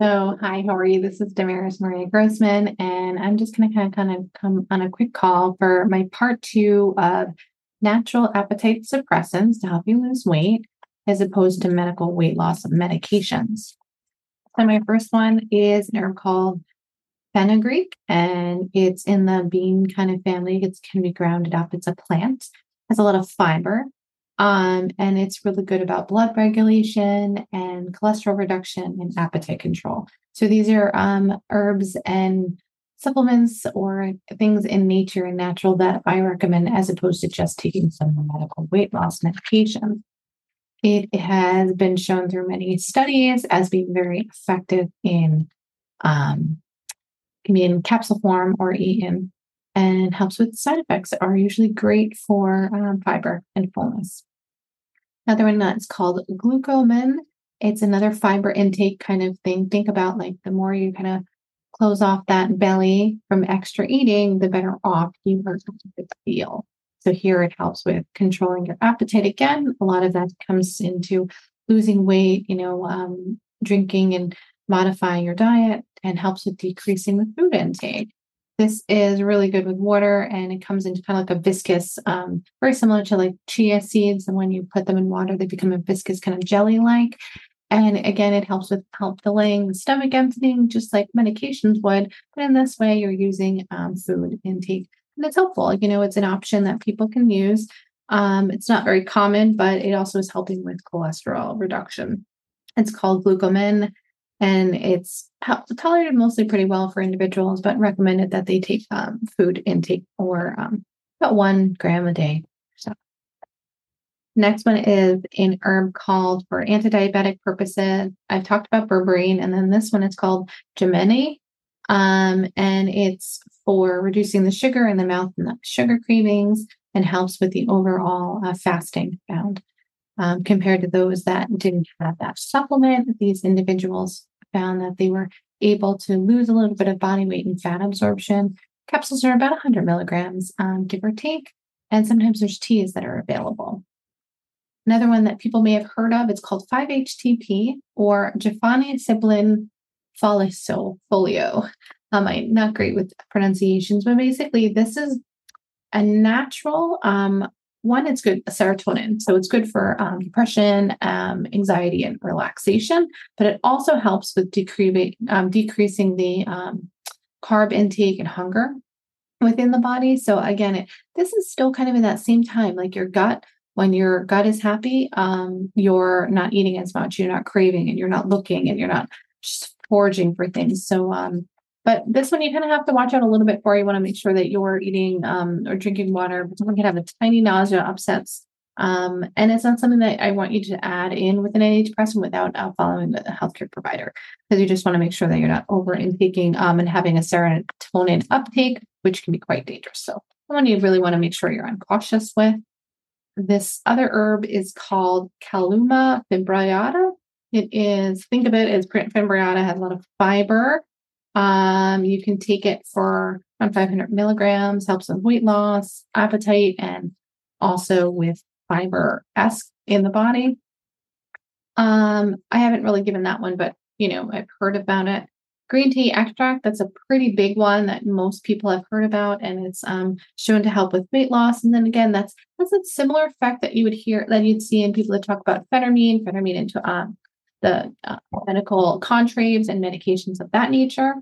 So, hi, how are you? This is Damaris Maria Grossman, and I'm just going to kind of kind of come on a quick call for my part two of natural appetite suppressants to help you lose weight, as opposed to medical weight loss medications. So, my first one is an herb called fenugreek, and it's in the bean kind of family. It can be grounded up. It's a plant, has a lot of fiber, um, and it's really good about blood regulation and cholesterol reduction and appetite control. So these are um, herbs and supplements or things in nature and natural that I recommend as opposed to just taking some medical weight loss medication. It has been shown through many studies as being very effective in um, in capsule form or eaten and helps with side effects are usually great for um, fiber and fullness. Another one that's called glucomannan. It's another fiber intake kind of thing. Think about like the more you kind of close off that belly from extra eating, the better off you are going to feel. So here it helps with controlling your appetite. Again, a lot of that comes into losing weight, you know, um, drinking and modifying your diet and helps with decreasing the food intake. This is really good with water and it comes into kind of like a viscous, um, very similar to like chia seeds. And when you put them in water, they become a viscous kind of jelly like. And again, it helps with help delaying the stomach emptying, just like medications would. But in this way, you're using um, food intake. And it's helpful. You know, it's an option that people can use. Um, it's not very common, but it also is helping with cholesterol reduction. It's called glucomannan and it's tolerated mostly pretty well for individuals, but recommended that they take um, food intake or um, about one gram a day. So, next one is an herb called for anti-diabetic purposes. I've talked about berberine, and then this one is called Gymnema, um, and it's for reducing the sugar in the mouth and the sugar cravings, and helps with the overall uh, fasting bound. Um, compared to those that didn't have that supplement, these individuals found that they were able to lose a little bit of body weight and fat absorption. Capsules are about 100 milligrams, um, give or take, and sometimes there's teas that are available. Another one that people may have heard of, it's called 5-HTP or gefanosyblin folio. Um, I'm not great with pronunciations, but basically this is a natural um, one, it's good serotonin. So it's good for um, depression, um, anxiety, and relaxation, but it also helps with decreasing, um, decreasing the um, carb intake and hunger within the body. So again, it, this is still kind of in that same time, like your gut. When your gut is happy, um, you're not eating as much, you're not craving, and you're not looking, and you're not just foraging for things. So um, but this one you kind of have to watch out a little bit for. You want to make sure that you're eating um, or drinking water. Someone can have a tiny nausea, upsets. Um, and it's not something that I want you to add in with an antidepressant without uh, following the healthcare provider, because you just want to make sure that you're not over intaking um, and having a serotonin uptake, which can be quite dangerous. So, one you really want to make sure you're cautious with. This other herb is called Caralluma fimbriata. It is, think of it as fimbriata has a lot of fiber um, you can take it for around 500 milligrams, helps with weight loss, appetite, and also with fiber esque in the body. Um, I haven't really given that one, but you know, I've heard about it. Green tea extract, that's a pretty big one that most people have heard about, and it's um, shown to help with weight loss. And then again, that's that's a similar effect that you would hear that you'd see in people that talk about phentermine, phentermine into um, the uh, medical contraves and medications of that nature.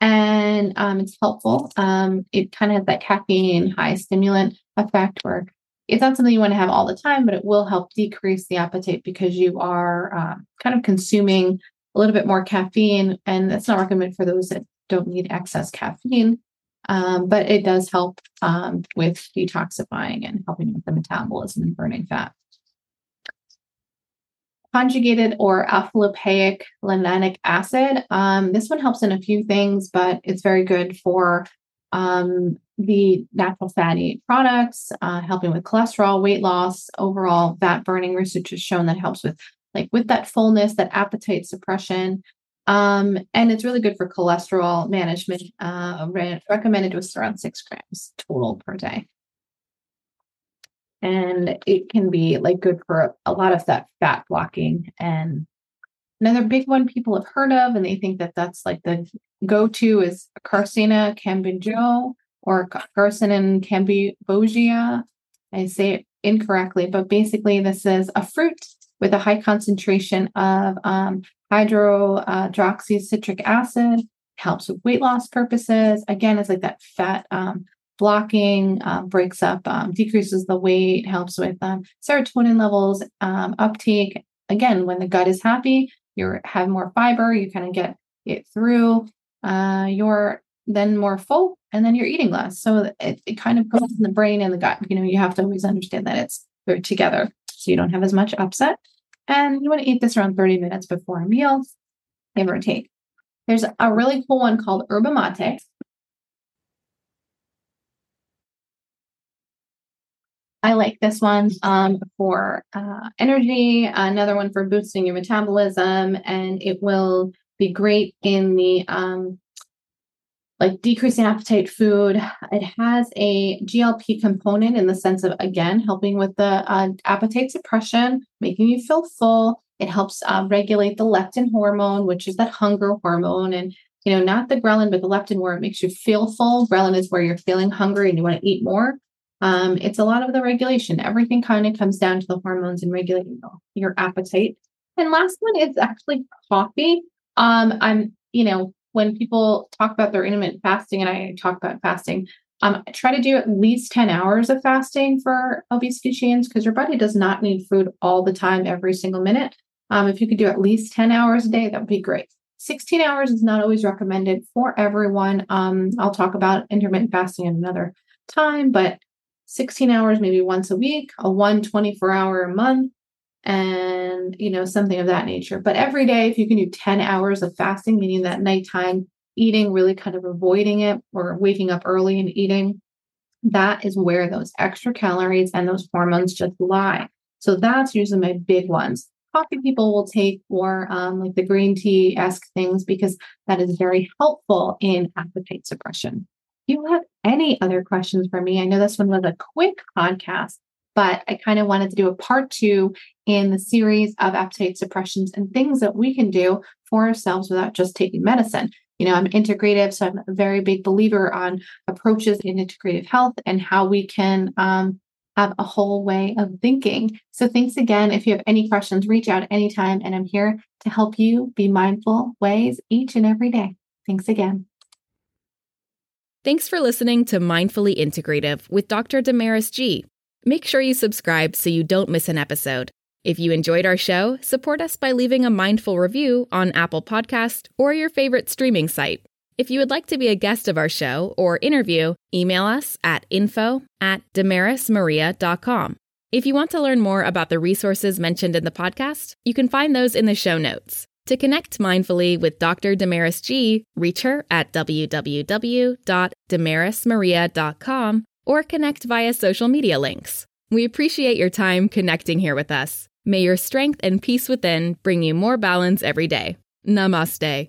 and um, it's helpful. Um, it kind of has that caffeine high stimulant effect where it's not something you want to have all the time, but it will help decrease the appetite because you are uh, kind of consuming a little bit more caffeine. And that's not recommended for those that don't need excess caffeine. Um, but it does help um, with detoxifying and helping with the metabolism and burning fat. Conjugated or alpha lipoic linoleic acid. Um, this one helps in a few things, but it's very good for um, the natural fatty products, uh, helping with cholesterol, weight loss, overall fat burning. Research has shown that helps with like with that fullness, that appetite suppression. Um, and it's really good for cholesterol management. Uh, re- recommended was around six grams total per day. And it can be like good for a lot of that fat blocking. And another big one people have heard of, and they think that that's like the go-to is Garcinia cambogia or Garcinia cambogia. I say it incorrectly, but basically this is a fruit with a high concentration of um, hydroxycitric acid. Helps with weight loss purposes. Again, it's like that fat um, blocking, um, breaks up, um, decreases the weight, helps with um, serotonin levels, um, uptake. Again, when the gut is happy, you have more fiber, you kind of get it through. Uh, you're then more full, and then you're eating less. So it, it kind of goes in the brain and the gut. You know, you have to always understand that it's they're together, so you don't have as much upset. And you want to eat this around 30 minutes before a meal, give or take. There's a really cool one called Yerba Mate. I like this one um, for uh, energy, another one for boosting your metabolism, and it will be great in the um, like decreasing appetite food. It has a GLP component in the sense of, again, helping with the uh, appetite suppression, making you feel full. It helps uh, regulate the leptin hormone, which is that hunger hormone. And, you know, not the ghrelin, but the leptin where it makes you feel full. Ghrelin is where you're feeling hungry and you want to eat more. Um, it's a lot of the regulation. Everything kind of comes down to the hormones and regulating your appetite. And last one is actually coffee. Um, I'm, you know, when people talk about their intermittent fasting and I talk about fasting, um, try to do at least 10 hours of fasting for obesity chains because your body does not need food all the time, every single minute. Um, if you could do at least 10 hours a day, that would be great. 16 hours is not always recommended for everyone. Um, I'll talk about intermittent fasting in another time, but 16 hours maybe once a week, a one 24 hour a month, and you know something of that nature. But every day if you can do 10 hours of fasting meaning that nighttime eating really kind of avoiding it or waking up early and eating that is where those extra calories and those hormones just lie. So that's usually my big ones. Coffee people will take or um, like the green tea esque things because that is very helpful in appetite suppression you have any other questions for me i know this one was a quick podcast but I kind of wanted to do a part two in the series of appetite suppressions and things that we can do for ourselves without just taking medicine. You know, I'm integrative, so I'm a very big believer on approaches in integrative health and how we can um, have a whole way of thinking. So, thanks again. If you have any questions, reach out anytime, and I'm here to help you be mindful ways each and every day. Thanks again. Thanks for listening to Mindfully Integrative with Dr. Damaris G. Make sure you subscribe so you don't miss an episode. If you enjoyed our show, support us by leaving a mindful review on Apple Podcast or your favorite streaming site. If you would like to be a guest of our show or interview, email us at info at damarismaria.com. If you want to learn more about the resources mentioned in the podcast, you can find those in the show notes. To connect mindfully with Dr. Damaris G, reach her at www.damarismaria.com or connect via social media links. We appreciate your time connecting here with us. May your strength and peace within bring you more balance every day. Namaste.